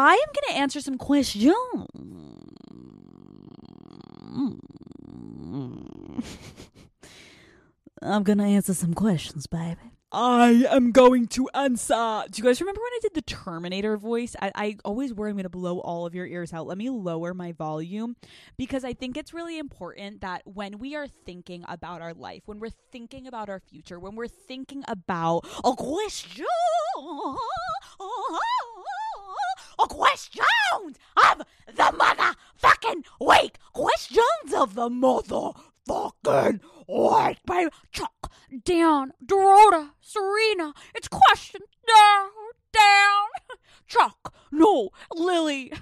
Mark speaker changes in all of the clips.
Speaker 1: I am going to answer some questions. I'm going to answer some questions, baby. I am going to answer. Do you guys remember when I did the Terminator voice? I, I always worry I'm going to blow all of your ears out. Let me lower my volume because I think it's really important that when we are thinking about our life, when we're thinking about our future, when we're thinking about a question, questions of the motherfucking week, questions of the motherfucking week, baby. Chuck down, Dorota, Serena. It's question down, down. Chuck, no, Lily,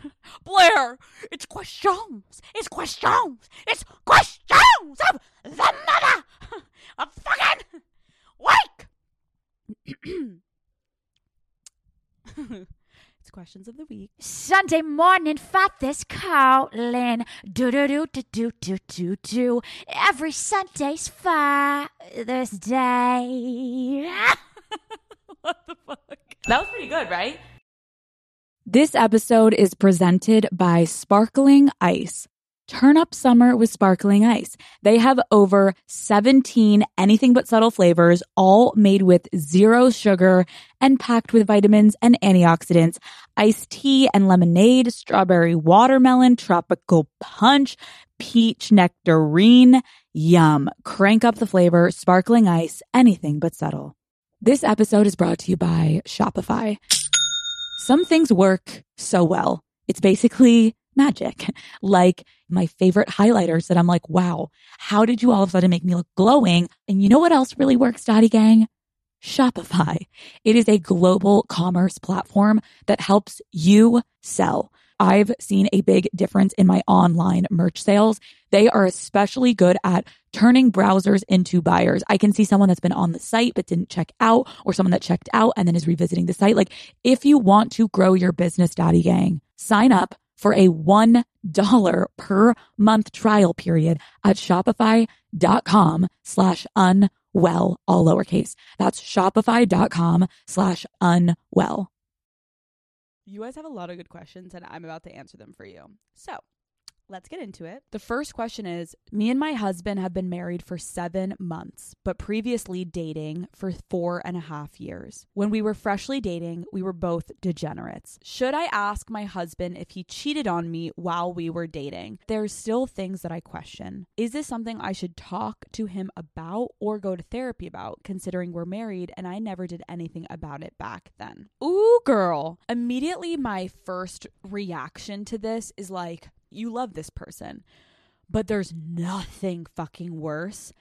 Speaker 1: Blair. It's questions. It's questions. It's questions of the mother of fucking week. it's questions of the week.
Speaker 2: Sunday morning, Father's calling. Do do do do do do do do. Every Sunday's Father's Day.
Speaker 1: what the fuck? That was pretty good, right?
Speaker 3: This episode is presented by Sparkling Ice. Turn up summer with Sparkling Ice. They have over 17 anything but subtle flavors, all made with zero sugar and packed with vitamins and antioxidants. Iced tea and lemonade, strawberry watermelon, tropical punch, peach nectarine. Yum. Crank up the flavor, Sparkling Ice, anything but subtle. This episode is brought to you by Shopify. Some things work so well. It's basically magic. Like my favorite highlighters that I'm like, wow, how did you all of a sudden make me look glowing? And you know what else really works, Daddy Gang? Shopify. It is a global commerce platform that helps you sell. I've seen a big difference in my online merch sales. They are especially good at turning browsers into buyers. I can see someone that's been on the site but didn't check out, or someone that checked out and then is revisiting the site. Like, if you want to grow your business, Daddy Gang, sign up for a $1 per month trial period at shopify.com slash unwell, all lowercase. That's shopify.com slash unwell.
Speaker 1: You guys have a lot of good questions, and I'm about to answer them for you. So let's get into it. The first question is Me and my husband have been married for seven months, but previously dating for four and a half years. When we were freshly dating, we were both degenerates. Should I ask my husband if he cheated on me while we were dating? There's still things that I question. Is this something I should talk to him about or go to therapy about, considering we're married and I never did anything about it back then? Ooh, girl. Immediately, my first reaction to this is like, you love this person. But there's nothing fucking worse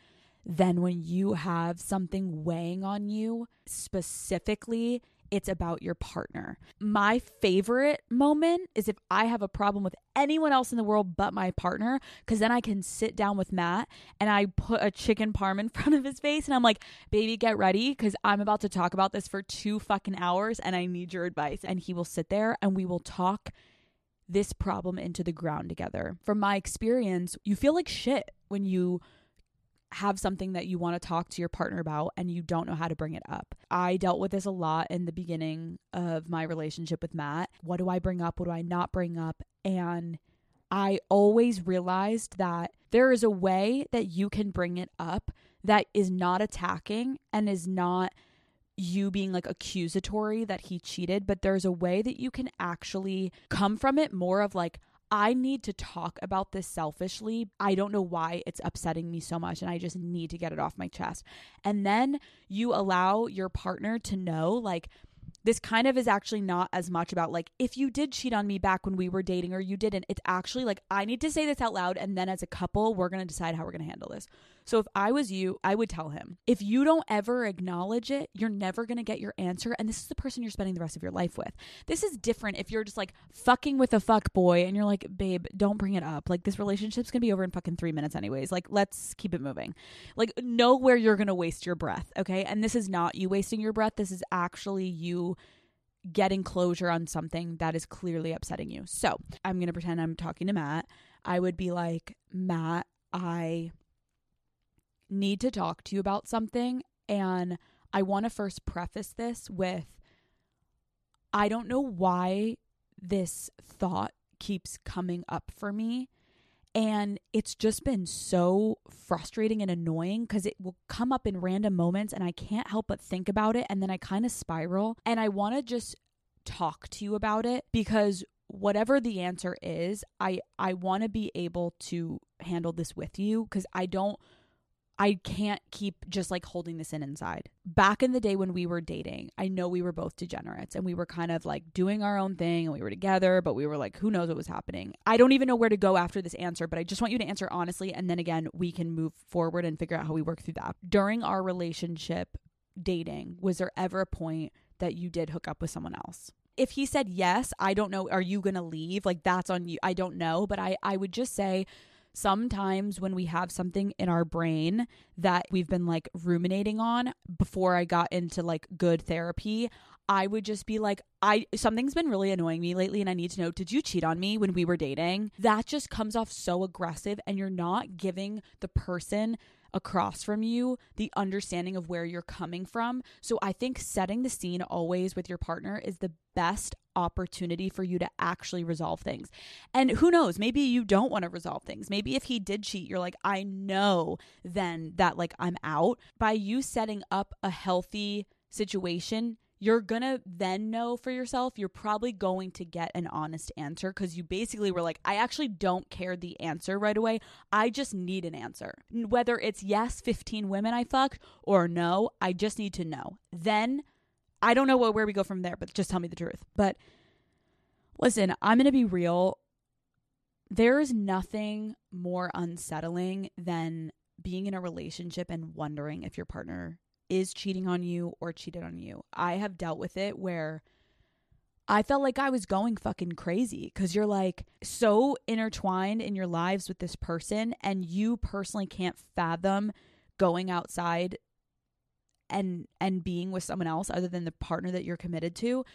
Speaker 1: than when you have something weighing on you, specifically, it's about your partner. My favorite moment is if I have a problem with anyone else in the world but my partner, because then I can sit down with Matt and I put a chicken parm in front of his face and I'm like, baby, get ready, because I'm about to talk about this for two fucking hours and I need your advice. And he will sit there and we will talk this problem into the ground together. From my experience, you feel like shit when you have something that you want to talk to your partner about and you don't know how to bring it up. I dealt with this a lot in the beginning of my relationship with Matt. What do I bring up? What do I not bring up? And I always realized that there is a way that you can bring it up that is not attacking and is not you being like accusatory that he cheated, but there's a way that you can actually come from it more of like, I need to talk about this selfishly. I don't know why it's upsetting me so much, and I just need to get it off my chest. And then you allow your partner to know, like, this kind of is actually not as much about like if you did cheat on me back when we were dating or you didn't. It's actually like I need to say this out loud and then as a couple, we're going to decide how we're going to handle this. So if I was you, I would tell him. If you don't ever acknowledge it, you're never going to get your answer and this is the person you're spending the rest of your life with. This is different if you're just like fucking with a fuck boy and you're like, "Babe, don't bring it up. Like this relationship's going to be over in fucking 3 minutes anyways. Like let's keep it moving." Like know where you're going to waste your breath, okay? And this is not you wasting your breath. This is actually you getting closure on something that is clearly upsetting you. So I'm going to pretend I'm talking to Matt. I would be like, Matt, I need to talk to you about something. And I want to first preface this with I don't know why this thought keeps coming up for me. And it's just been so frustrating and annoying because it will come up in random moments and I can't help but think about it. And then I kind of spiral. And I want to just talk to you about it because whatever the answer is, I, I want to be able to handle this with you because I don't I can't keep just like holding this in inside. Back in the day when we were dating, I know we were both degenerates and we were kind of like doing our own thing and we were together, but we were like, who knows what was happening? I don't even know where to go after this answer, but I just want you to answer honestly. And then again, we can move forward and figure out how we work through that. During our relationship dating, was there ever a point that you did hook up with someone else? If he said yes, I don't know, are you going to leave? Like that's on you. I don't know, but I I would just say sometimes when we have something in our brain that we've been like ruminating on before I got into like good therapy, I would just be like, I something's been really annoying me lately and I need to know, did you cheat on me when we were dating? That just comes off so aggressive and you're not giving the person across from you the understanding of where you're coming from. So I think setting the scene always with your partner is the best opportunity for you to actually resolve things. And who knows, maybe you don't want to resolve things. Maybe if he did cheat, you're like, I know then that like I'm out. By you setting up a healthy situation, you're gonna then know for yourself you're probably going to get an honest answer because you basically were like i actually don't care the answer right away. I just need an answer. Whether it's yes 15 women i fucked or no i just need to know. Then i don't know what, where we go from there but just tell me the truth. But listen i'm gonna be real. There is nothing more unsettling than being in a relationship and wondering if your partner is cheating on you or cheated on you. I have dealt with it where I felt like I was going fucking crazy because you're like so intertwined in your lives with this person, and you personally can't fathom going outside and and being with someone else other than the partner that you're committed to.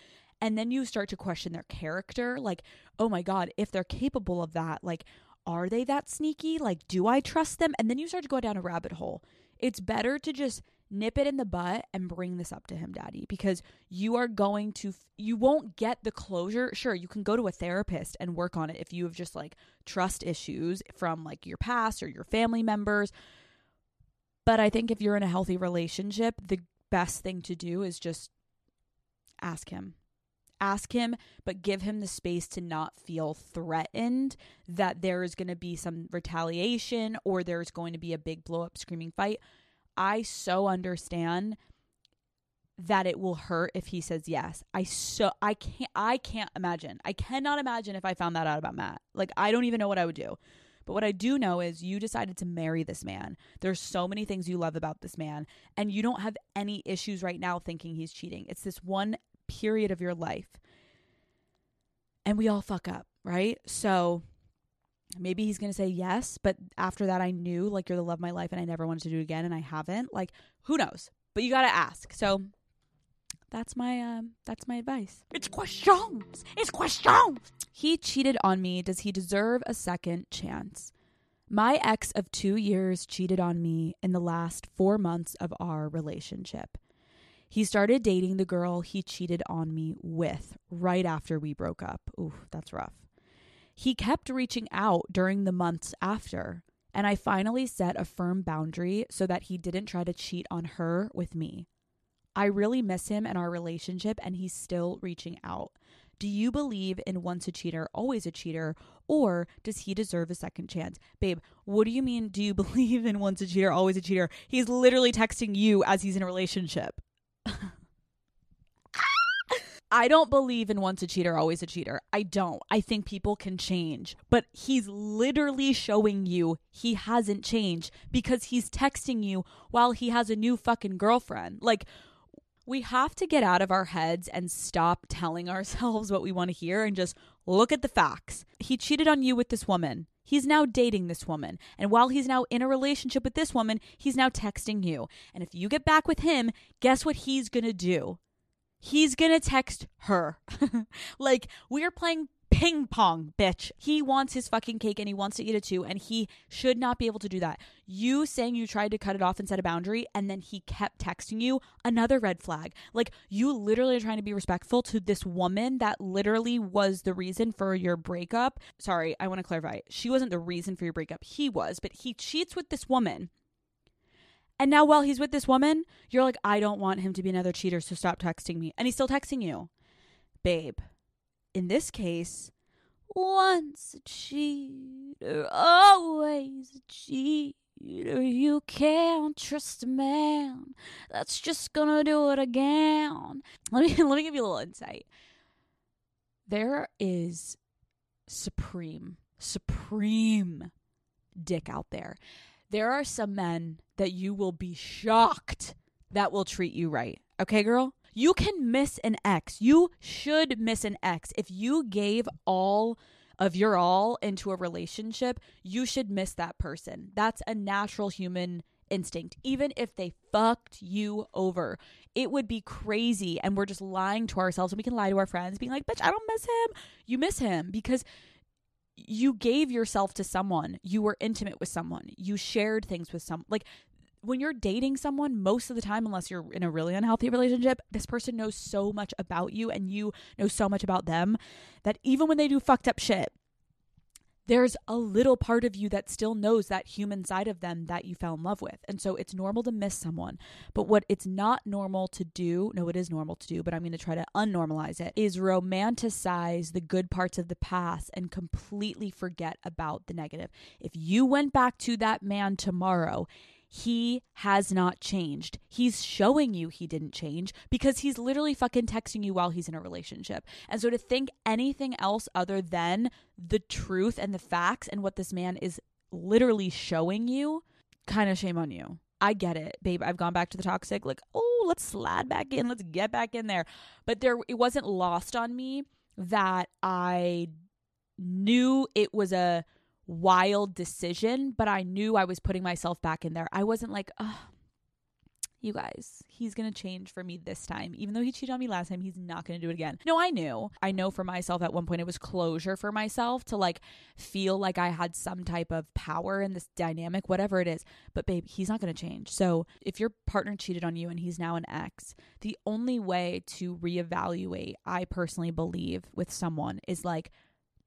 Speaker 1: And then you start to question their character. Like oh my god if they're capable of that like are they that sneaky? Like do i trust them? And then you start to go down a rabbit hole. It's better to just nip it in the butt and bring this up to him, daddy, because you are going to, you won't get the closure. Sure, you can go to a therapist and work on it if you have just like trust issues from like your past or your family members. But I think if you're in a healthy relationship, the best thing to do is just ask him. Ask him, but give him the space to not feel threatened that there is going to be some retaliation or there's going to be a big blow up screaming fight I so understand that it will hurt if he says yes. I so I can't I can't imagine. I cannot imagine if I found that out about Matt. Like I don't even know what I would do. But what I do know is you decided to marry this man. There's so many things you love about this man and you don't have any issues right now thinking he's cheating. It's this one period of your life. And we all fuck up, right? So maybe he's going to say yes, but after that I knew like you're the love of my life and I never wanted to do it again and I haven't. Like who knows? But you got to ask. So that's my um that's my advice.
Speaker 2: It's questions. It's questions.
Speaker 1: He cheated on me. Does he deserve a second chance? My ex of 2 years cheated on me in the last 4 months of our relationship. He started dating the girl he cheated on me with right after we broke up. Ooh, that's rough. He kept reaching out during the months after, and I finally set a firm boundary so that he didn't try to cheat on her with me. I really miss him and our relationship, and he's still reaching out. Do you believe in once a cheater, always a cheater, or does he deserve a second chance? Babe, what do you mean, do you believe in once a cheater, always a cheater? He's literally texting you as he's in a relationship. I don't believe in once a cheater, always a cheater. I don't. I think people can change. But he's literally showing you he hasn't changed because he's texting you while he has a new fucking girlfriend. Like, we have to get out of our heads and stop telling ourselves what we want to hear and just look at the facts. He cheated on you with this woman. He's now dating this woman. And while he's now in a relationship with this woman, he's now texting you. And if you get back with him, guess what he's going to do? He's gonna text her. like we're playing ping pong, bitch. He wants his fucking cake and he wants to eat it too, and he should not be able to do that. You saying you tried to cut it off and set a boundary, and then he kept texting you, another red flag. Like, you literally are trying to be respectful to this woman that literally was the reason for your breakup. Sorry, I want to clarify. She wasn't the reason for your breakup. He was, but he cheats with this woman. And now, while he's with this woman, you're like, I don't want him to be another cheater, so stop texting me. And he's still texting you. Babe, in this case, once a cheater, always a cheater. You can't trust a man that's just gonna do it again. Let me let me give you a little insight. There is supreme, supreme dick out there. There are some men that you will be shocked that will treat you right. Okay, girl? You can miss an ex. You should miss an ex. If you gave all of your all into a relationship, you should miss that person. That's a natural human instinct. Even if they fucked you over, it would be crazy. And we're just lying to ourselves. And we can lie to our friends, being like, bitch, I don't miss him. You miss him because you gave yourself to someone. You were intimate with someone. You shared things with some like when you're dating someone, most of the time, unless you're in a really unhealthy relationship, this person knows so much about you and you know so much about them that even when they do fucked up shit, there's a little part of you that still knows that human side of them that you fell in love with. And so it's normal to miss someone. But what it's not normal to do, no, it is normal to do, but I'm going to try to unnormalize it, is romanticize the good parts of the past and completely forget about the negative. If you went back to that man tomorrow, he has not changed. He's showing you he didn't change because he's literally fucking texting you while he's in a relationship. And so to think anything else other than the truth and the facts and what this man is literally showing you, kind of shame on you. I get it, babe. I've gone back to the toxic, like, oh, let's slide back in, let's get back in there. But there, it wasn't lost on me that I knew it was a wild decision, but I knew I was putting myself back in there. I wasn't like, oh, you guys, he's to change for me this time. Even though he cheated on me last time, he's not to do it again. No, I knew. I know for myself at one point it was closure for myself to like feel like I had some type of power in this dynamic, whatever it is. But babe, he's not to change. So if your partner cheated on you and he's now an ex, the only way to reevaluate, I personally believe, with someone is like,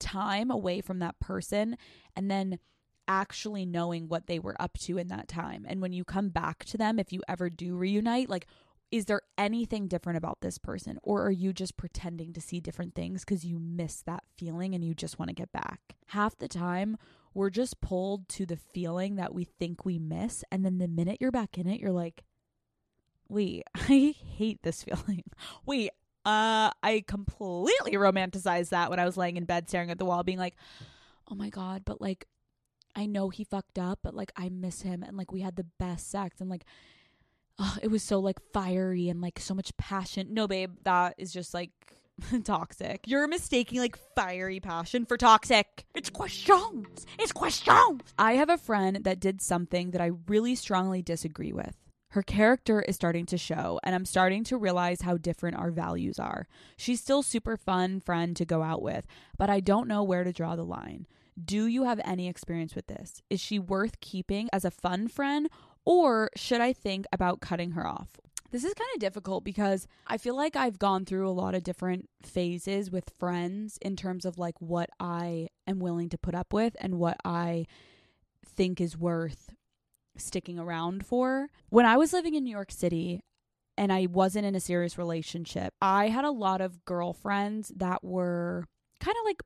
Speaker 1: time away from that person and then actually knowing what they were up to in that time. And when you come back to them, if you ever do reunite, like, is there anything different about this person? Or are you just pretending to see different things because you miss that feeling and you just want to get back? Half the time, we're just pulled to the feeling that we think we miss. And then the minute you're back in it, you're like, wait, I hate this feeling. Wait, uh, I completely romanticized that when I was laying in bed staring at the wall, being like, oh my God, but like, I know he fucked up, but like, I miss him. And like, we had the best sex. And like, oh, it was so like fiery and like so much passion. No, babe, that is just like toxic. You're mistaking like fiery passion for toxic.
Speaker 2: It's questions. It's questions.
Speaker 1: I have a friend that did something that I really strongly disagree with. Her character is starting to show, and I'm starting to realize how different our values are. She's still super fun friend to go out with, but I don't know where to draw the line. Do you have any experience with this? Is she worth keeping as a fun friend, or should I think about cutting her off? This is kind of difficult because I feel like I've gone through a lot of different phases with friends in terms of like what I am willing to put up with and what I think is worth sticking around for. When I was living in New York City and I wasn't in a serious relationship, I had a lot of girlfriends that were kind of like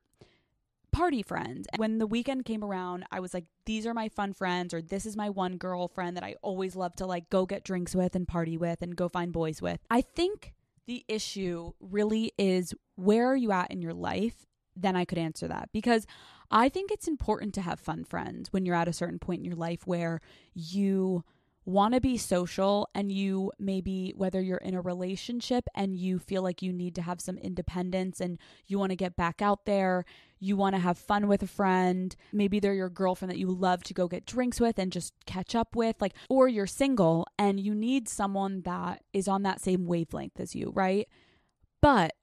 Speaker 1: party friends. When the weekend came around, I was like, these are my fun friends, or this is my one girlfriend that I always love to like go get drinks with and party with and go find boys with. I think the issue really is where are you at in your life? Then I could answer that. Because I think it's important to have fun friends when you're at a certain point in your life where you want to be social and you maybe whether you're in a relationship and you feel like you need to have some independence and you want to get back out there you want to have fun with a friend maybe they're your girlfriend that you love to go get drinks with and just catch up with like or you're single and you need someone that is on that same wavelength as you right? But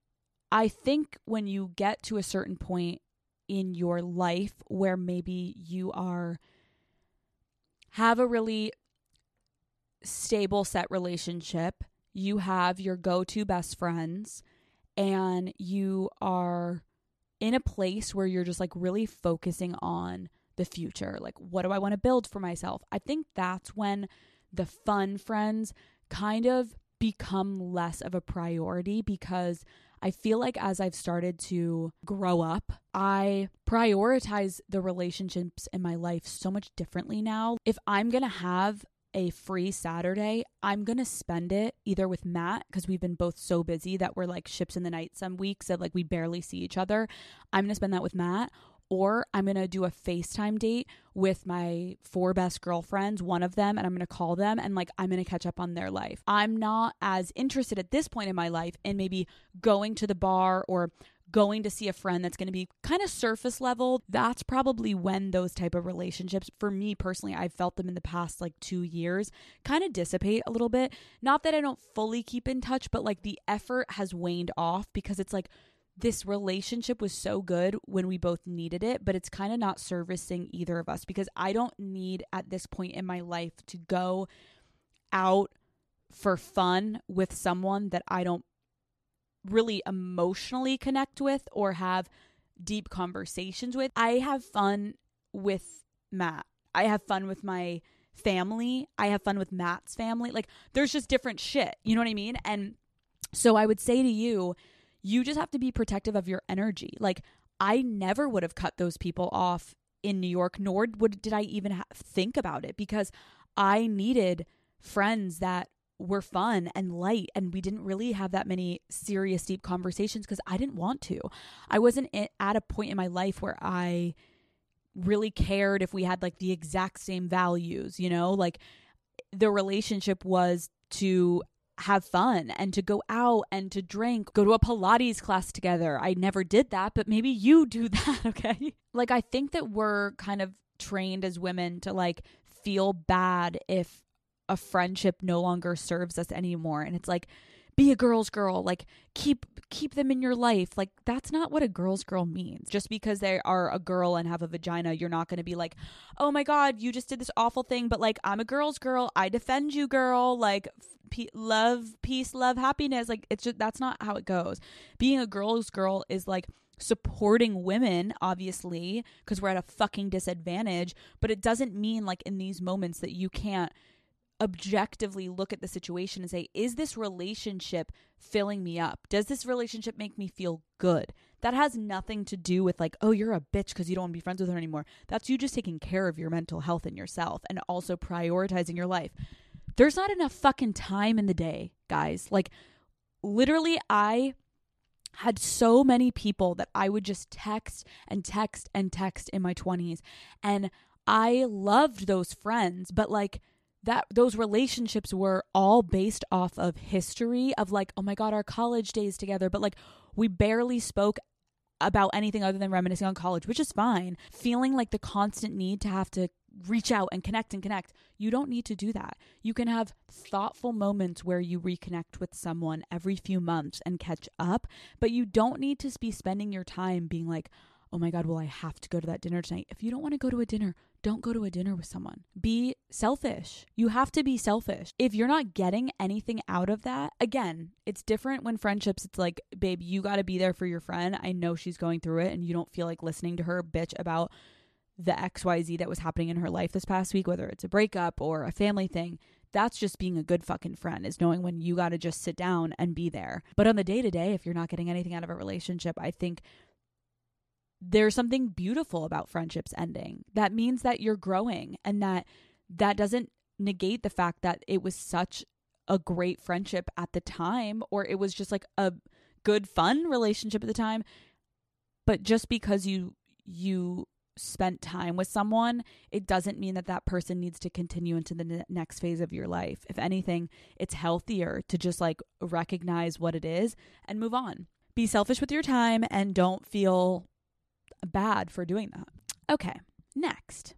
Speaker 1: I think when you get to a certain point in your life where maybe you are have a really stable set relationship, you have your go-to best friends and you are in a place where you're just like really focusing on the future. Like what do I want to build for myself? I think that's when the fun friends kind of become less of a priority because I feel like as I've started to grow up, I prioritize the relationships in my life so much differently now. If I'm going to have a free Saturday, I'm going to spend it either with Matt because we've been both so busy that we're like ships in the night some weeks that like we barely see each other. I'm going to spend that with Matt or I'm going to do a FaceTime date with my four best girlfriends, one of them, and I'm going to call them and like I'm going to catch up on their life. I'm not as interested at this point in my life in maybe going to the bar or going to see a friend that's going to be kind of surface level that's probably when those type of relationships for me personally i've felt them in the past like two years kind of dissipate a little bit not that i don't fully keep in touch but like the effort has waned off because it's like this relationship was so good when we both needed it, but it's kind of not servicing either of us because I don't need at this point in my life to go out for fun with someone that I don't really emotionally connect with or have deep conversations with. I have fun with Matt. I have fun with my family. I have fun with Matt's family. Like there's just different shit. You know what I mean? And so I would say to you, you just have to be protective of your energy. Like I never would have cut those people off in New York, nor would did I even ha- think about it because I needed friends that were fun and light and we didn't really have that many serious deep conversations because I didn't want to. I wasn't at a point in my life where I really cared if we had like the exact same values, you know? Like the relationship was to have fun and to go out and to drink, go to a Pilates class together. I never did that, but maybe you do that, okay? Like, I think that we're kind of trained as women to like feel bad if a friendship no longer serves us anymore. And it's like, be a girl's girl like keep keep them in your life. Like that's not what a girl's girl means. Just because they are a girl and have a vagina you're not going to be like oh my god you just did this awful thing. But like i'm a girl's girl. I defend you girl. Like p- love peace love happiness. Like it's just that's not how it goes. Being a girl's girl is like supporting women, obviously, because we're at a fucking disadvantage. But it doesn't mean, like, in these moments that you can't objectively look at the situation and say, is this relationship filling me up? Does this relationship make me feel good? That has nothing to do with like, oh, you're a bitch because you don't want to be friends with her anymore. That's you just taking care of your mental health and yourself and also prioritizing your life. There's not enough fucking time in the day, guys. Like, literally, I had so many people that I would just text and text and text in my 20s. And I loved those friends, but like, that those relationships were all based off of history of like oh my god our college days together. But like we barely spoke about anything other than reminiscing on college which is fine. Feeling like the constant need to have to reach out and connect and connect you don't need to do that. You can have thoughtful moments where you reconnect with someone every few months and catch up but you don't need to be spending your time being like oh my God, well, I have to go to that dinner tonight. If you don't want to go to a dinner, don't go to a dinner with someone. Be selfish. You have to be selfish. If you're not getting anything out of that, again, it's different when friendships, it's like, babe, you got to be there for your friend. I know she's going through it and you don't feel like listening to her bitch about the XYZ that was happening in her life this past week, whether it's a breakup or a family thing. That's just being a good fucking friend, is knowing when you got to just sit down and be there. But on the day to day, if you're not getting anything out of a relationship, I think there's something beautiful about friendships ending. That means that you're growing and that that doesn't negate the fact that it was such a great friendship at the time or it was just like a good fun relationship at the time. But just because you you spent time with someone, it doesn't mean that that person needs to continue into the ne- next phase of your life. If anything, it's healthier to just like recognize what it is and move on. Be selfish with your time and don't feel bad for doing that. Okay, next.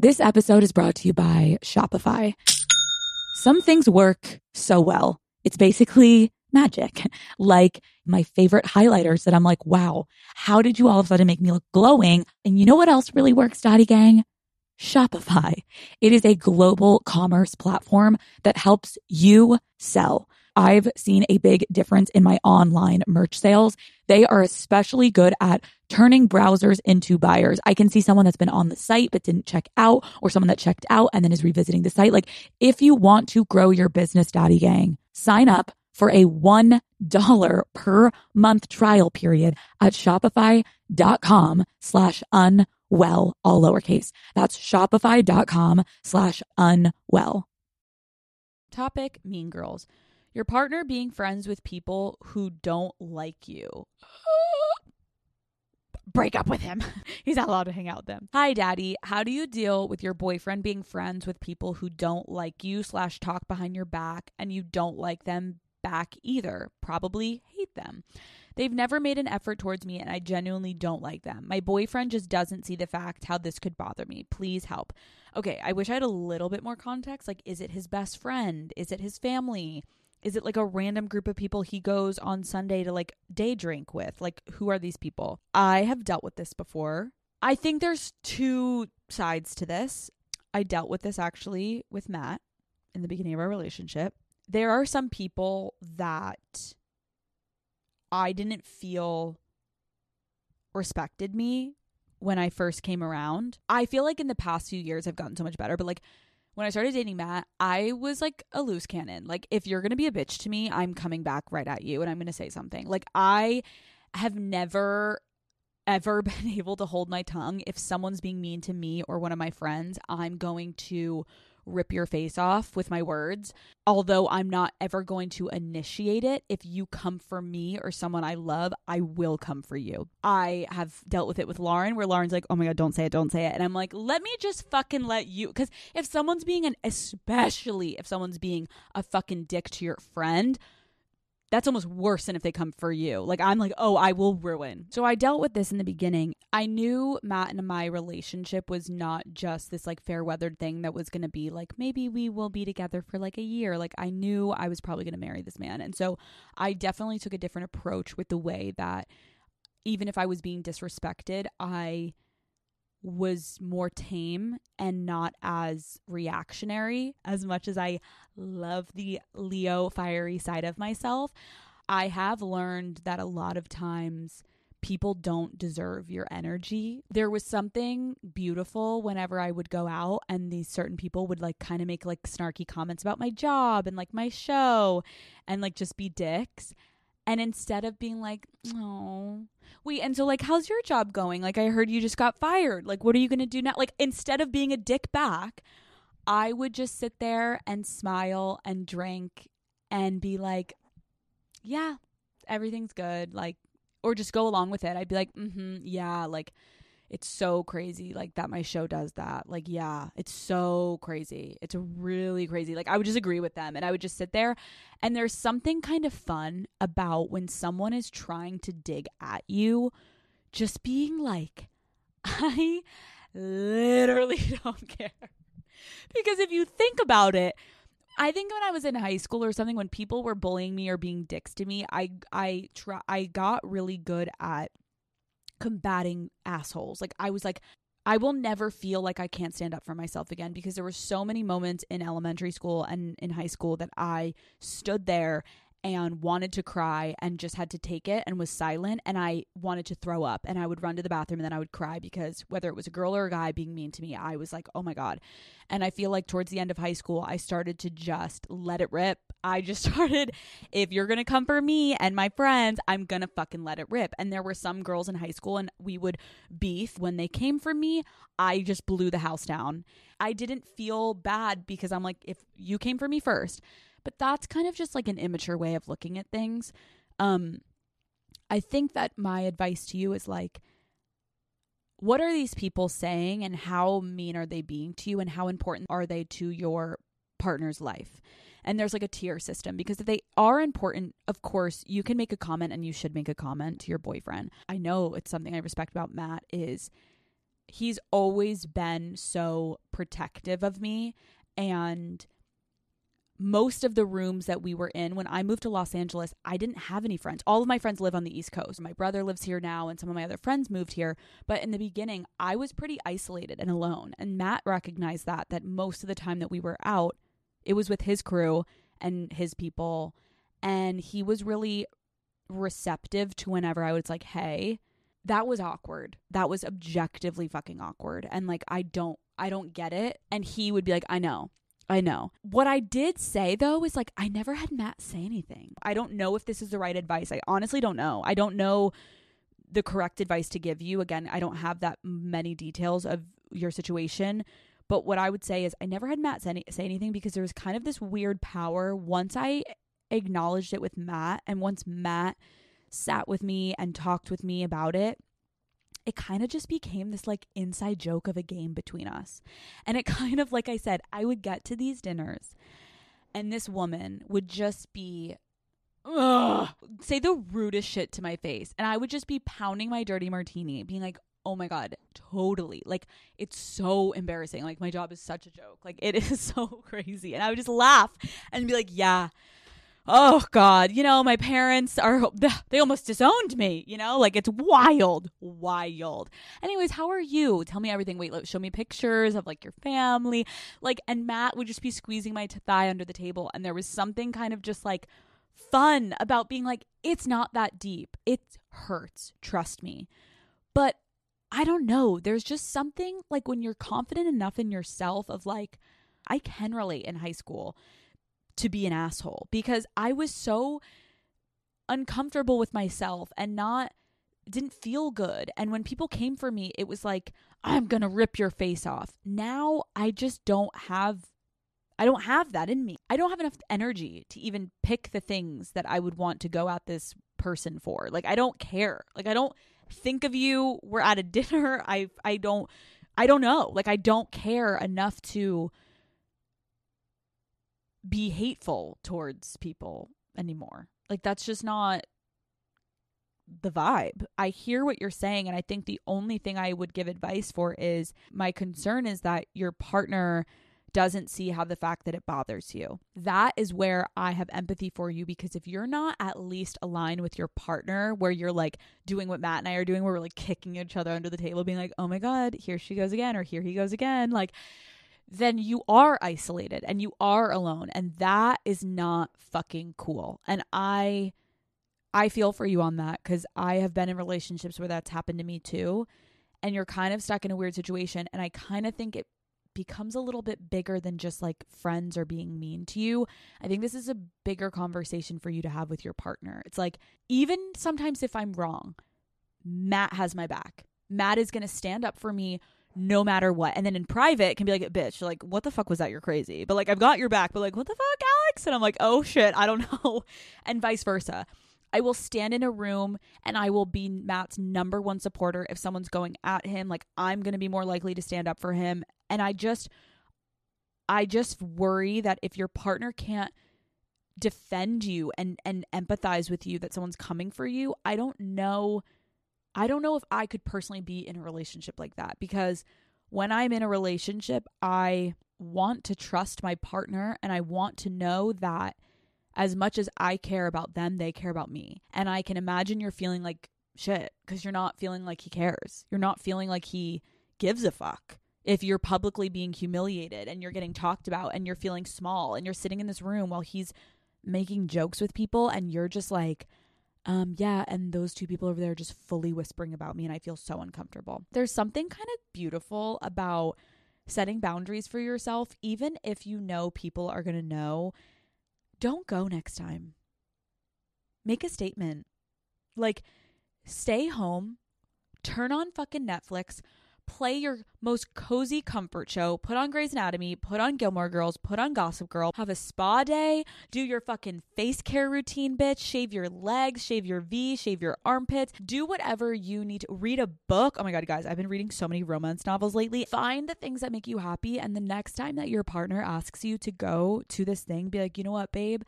Speaker 3: This episode is brought to you by Shopify. Some things work so well. It's basically magic. Like my favorite highlighters that I'm like, wow, how did you all of a sudden make me look glowing? And you know what else really works, Daddy Gang? Shopify. It is a global commerce platform that helps you sell. I've seen a big difference in my online merch sales. They are especially good at turning browsers into buyers. I can see someone that's been on the site but didn't check out, or someone that checked out and then is revisiting the site. Like, if you want to grow your business, Daddy Gang, sign up for a $1 per month trial period at shopify.com slash unwell, all lowercase. That's shopify.com slash unwell.
Speaker 1: Topic Mean Girls. Your partner being friends with people who don't like you. Break up with him. He's not allowed to hang out with them. Hi, Daddy. How do you deal with your boyfriend being friends with people who don't like you slash talk behind your back and you don't like them back either? Probably hate them. They've never made an effort towards me and I genuinely don't like them. My boyfriend just doesn't see the fact how this could bother me. Please help. Okay, I wish I had a little bit more context. Like, is it his best friend? Is it his family? Is it like a random group of people he goes on Sunday to like day drink with? Like, who are these people? I have dealt with this before. I think there's two sides to this. I dealt with this actually with Matt in the beginning of our relationship. There are some people that I didn't feel respected me when I first came around. I feel like in the past few years I've gotten so much better, but like when I started dating Matt, I was like a loose cannon. Like, if you're going to be a bitch to me, I'm coming back right at you and I'm going to say something. Like, I have never ever been able to hold my tongue. If someone's being mean to me or one of my friends, I'm going to rip your face off with my words. Although I'm not ever going to initiate it, if you come for me or someone I love, I will come for you. I have dealt with it with Lauren, where Lauren's like, oh my God, don't say it, don't say it. And I'm like, let me just fucking let you. Because if someone's being an, especially if someone's being a fucking dick to your friend, that's almost worse than if they come for you. Like I'm like, oh, I will ruin. So I dealt with this in the beginning. I knew Matt and my relationship was not just this like fair weathered thing that was gonna be like maybe we will be together for like a year. Like I knew I was probably gonna marry this man. And so I definitely took a different approach with the way that even if I was being disrespected, I was more tame and not as reactionary as much as I love the Leo fiery side of myself. I have learned that a lot of times people don't deserve your energy. There was something beautiful whenever I would go out and these certain people would like kind of make like snarky comments about my job and like my show and like just be dicks. And instead of being like, oh, wait, and so like, how's your job going? Like, I heard you just got fired. Like, what are you going to do now? Like, instead of being a dick back, I would just sit there and smile and drink and be like, yeah, everything's good. Like, or just go along with it. I'd be like, mm hmm, yeah, like, it's so crazy like that my show does that. Like yeah it's so crazy. It's really crazy. Like i would just agree with them and i would just sit there and there's something kind of fun about when someone is trying to dig at you just being like i literally don't care. Because if you think about it I think when I was in high school or something, when people were bullying me or being dicks to me, I I try I got really good at combating assholes. Like I was like I will never feel like I can't stand up for myself again because there were so many moments in elementary school and in high school that I stood there and wanted to cry and just had to take it and was silent and I wanted to throw up and I would run to the bathroom and then I would cry because whether it was a girl or a guy being mean to me I was like oh my god. And I feel like towards the end of high school I started to just let it rip. I just started if you're going to come for me and my friends I'm going to fucking let it rip. And there were some girls in high school and we would beef when they came for me. I just blew the house down. I didn't feel bad because I'm like if you came for me first but that's kind of just like an immature way of looking at things. Um, I think that my advice to you is like, what are these people saying and how mean are they being to you and how important are they to your partner's life? And there's like a tier system because if they are important, of course, you can make a comment and you should make a comment to your boyfriend. I know it's something I respect about Matt is he's always been so protective of me and most of the rooms that we were in when I moved to Los Angeles, I didn't have any friends. All of my friends live on the East Coast. My brother lives here now, and some of my other friends moved here. But in the beginning, I was pretty isolated and alone. And Matt recognized that, that most of the time that we were out, it was with his crew and his people. And he was really receptive to whenever I was like, hey, that was awkward. That was objectively fucking awkward. And like, I don't, I don't get it. And he would be like, I know. I know. What I did say though is like I never had Matt say anything. I don't know if this is the right advice. I honestly don't know. I don't know the correct advice to give you. Again, I don't have that many details of your situation. But what I would say is I never had Matt say, any- say anything because there was kind of this weird power once I acknowledged it with Matt and once Matt sat with me and talked with me about it it kind of just became this like inside joke of a game between us. And it kind of, like I said, I would get to these dinners and this woman would just be, ugh, say the rudest shit to my face. And I would just be pounding my dirty martini, being like, oh my God, totally. Like, it's so embarrassing. Like, my job is such a joke. Like, it is so crazy. And I would just laugh and be like, yeah, oh god. You know my parents are they almost disowned me you know? Like it's wild wild. Anyways how are you? Tell me everything. Wait show me pictures of like your family. Like and matt would just be squeezing my t- thigh under the table and there was something kind of just like fun about being like it's not that deep. It hurts trust me. But i don't know. There's just something like when you're confident enough in yourself of like i can relate in high school to be an asshole because I was so uncomfortable with myself and not didn't feel good. And when people came for me, it was like, I'm going to rip your face off. Now I just don't have I don't have that in me. I don't have enough energy to even pick the things that I would want to go at this person for. Like I don't care. Like I don't think of you. We're at a dinner. I I don't I don't know. Like I don't care enough to be hateful towards people anymore. Like that's just not the vibe. I hear what you're saying and I think the only thing I would give advice for is my concern is that your partner doesn't see how the fact that it bothers you. That is where I have empathy for you because if you're not at least aligned with your partner, where you're like doing what Matt and I are doing, where we're like kicking each other under the table, being like, oh my God, here she goes again, or here he goes again, like then you are isolated and you are alone and that is not fucking cool. And I I feel for you on that cuz I have been in relationships where that's happened to me too and you're kind of stuck in a weird situation and I kind of think it becomes a little bit bigger than just like friends are being mean to you. I think this is a bigger conversation for you to have with your partner. It's like even sometimes if I'm wrong, Matt has my back. Matt is going to stand up for me no matter what. And then in private can be like, bitch, like, what the fuck was that? You're crazy. But like, I've got your back, but like, what the fuck, Alex? And I'm like, oh shit, I don't know. And vice versa. I will stand in a room and I will be Matt's number one supporter if someone's going at him. Like, I'm going to be more likely to stand up for him. And I just, I just worry that if your partner can't defend you and and empathize with you that someone's coming for you, I don't know I don't know if I could personally be in a relationship like that because when I'm in a relationship, I want to trust my partner and I want to know that as much as I care about them, they care about me. And I can imagine you're feeling like shit because you're not feeling like he cares. You're not feeling like he gives a fuck. If you're publicly being humiliated and you're getting talked about and you're feeling small and you're sitting in this room while he's making jokes with people and you're just like, um, yeah, and those two people over there just fully whispering about me, and I feel so uncomfortable. There's something kind of beautiful about setting boundaries for yourself, even if you know people are going to know. Don't go next time. Make a statement. Like, stay home, turn on fucking Netflix, play your most cozy comfort show, put on Grey's Anatomy, put on Gilmore Girls, put on Gossip Girl, have a spa day, do your fucking face care routine, bitch, shave your legs, shave your V, shave your armpits, do whatever you need to read a book. Oh my God, guys, I've been reading so many romance novels lately. Find the things that make you happy. And the next time that your partner asks you to go to this thing, be like, you know what, babe?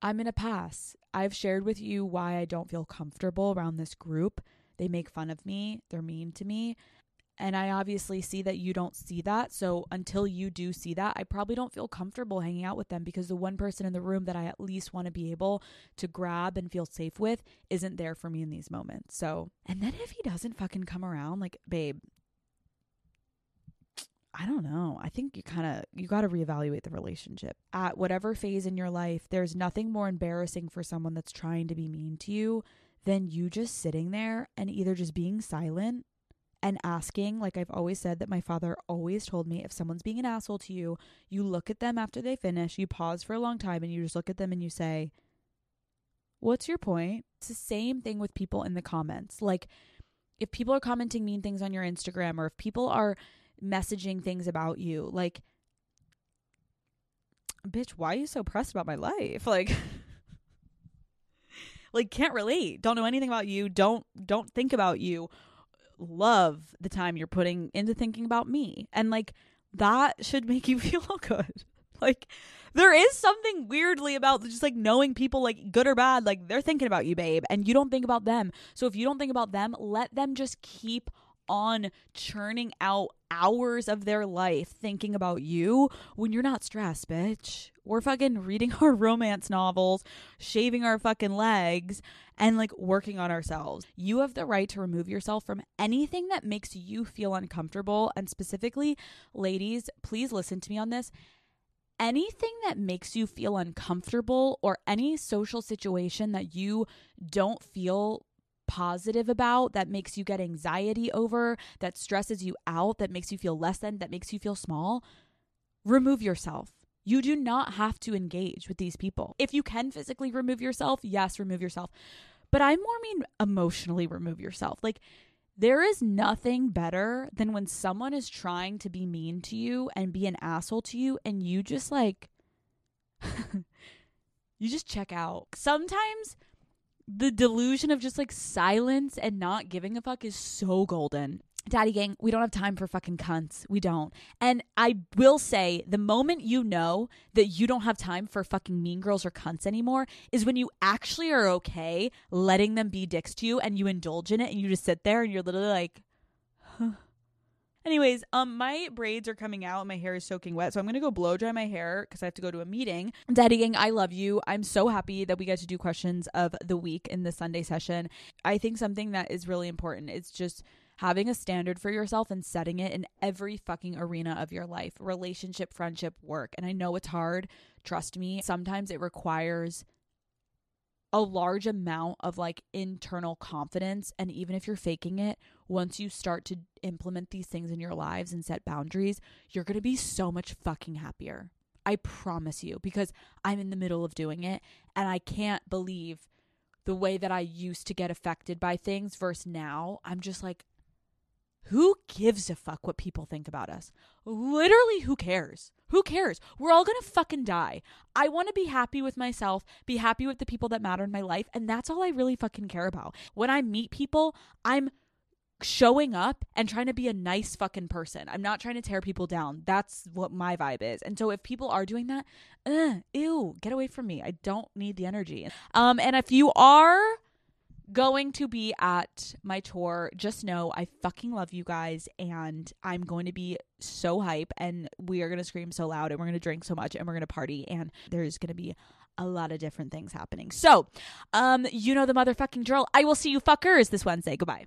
Speaker 1: I'm going to pass. I've shared with you why I don't feel comfortable around this group. They make fun of me, they're mean to me. And I obviously see that you don't see that. So until you do see that, I probably don't feel comfortable hanging out with them because the one person in the room that I at least want to be able to grab and feel safe with isn't there for me in these moments. So, and then if he doesn't fucking come around, like, babe, I don't know. I think you kind of you got to reevaluate the relationship. At whatever phase in your life, there's nothing more embarrassing for someone that's trying to be mean to you than you just sitting there and either just being silent and asking, like I've always said that my father always told me if someone's being an asshole to you, you look at them after they finish, you pause for a long time and you just look at them and you say, What's your point? It's the same thing with people in the comments. Like if people are commenting mean things on your Instagram or if people are messaging things about you, like bitch, why are you so pressed about my life? Like like can't relate. Don't know anything about you. Don't don't think about you. Love the time you're putting into thinking about me. And like that should make you feel good. Like there is something weirdly about just like knowing people like good or bad like they're thinking about you babe and you don't think about them. So if you don't think about them let them just keep on churning out hours of their life thinking about you when you're not stressed, bitch. We're fucking reading our romance novels, shaving our fucking legs, and like working on ourselves. You have the right to remove yourself from anything that makes you feel uncomfortable. And specifically, ladies, please listen to me on this. Anything that makes you feel uncomfortable or any social situation that you don't feel positive about, that makes you get anxiety over, that stresses you out, that makes you feel less than, that makes you feel small, remove yourself. You do not have to engage with these people. If you can physically remove yourself, yes, remove yourself. But I more mean emotionally remove yourself. Like, there is nothing better than when someone is trying to be mean to you and be an asshole to you, and you just like, you just check out. Sometimes the delusion of just like silence and not giving a fuck is so golden. Daddy gang, we don't have time for fucking cunts. We don't. And I will say the moment you know that you don't have time for fucking mean girls or cunts anymore is when you actually are okay letting them be dicks to you and you indulge in it and you just sit there and you're literally like, huh. Anyways, um, my braids are coming out. My hair is soaking wet, so I'm gonna go blow dry my hair because I have to go to a meeting. Daddy gang, I love you. I'm so happy that we get to do questions of the week in the Sunday session. I think something that is really important is just having a standard for yourself and setting it in every fucking arena of your life relationship, friendship, work. And I know it's hard. Trust me. Sometimes it requires a large amount of like internal confidence. And even if you're faking it, once you start to implement these things in your lives and set boundaries, you're going to be so much fucking happier. I promise you, because I'm in the middle of doing it and I can't believe the way that I used to get affected by things versus now. I'm just like, who gives a fuck what people think about us? Literally, who cares? Who cares? We're all gonna fucking die. I wanna be happy with myself, be happy with the people that matter in my life, and that's all I really fucking care about. When I meet people, I'm showing up and trying to be a nice fucking person. I'm not trying to tear people down. That's what my vibe is. And so if people are doing that, uh, ew, get away from me. I don't need the energy. Um, and if you are going to be at my tour. Just know I fucking love you guys and I'm going to be so hype and we are going to scream so loud and we're going to drink so much and we're going to party and there's going to be a lot of different things happening. So, um you know the motherfucking drill. I will see you fuckers this Wednesday. Goodbye.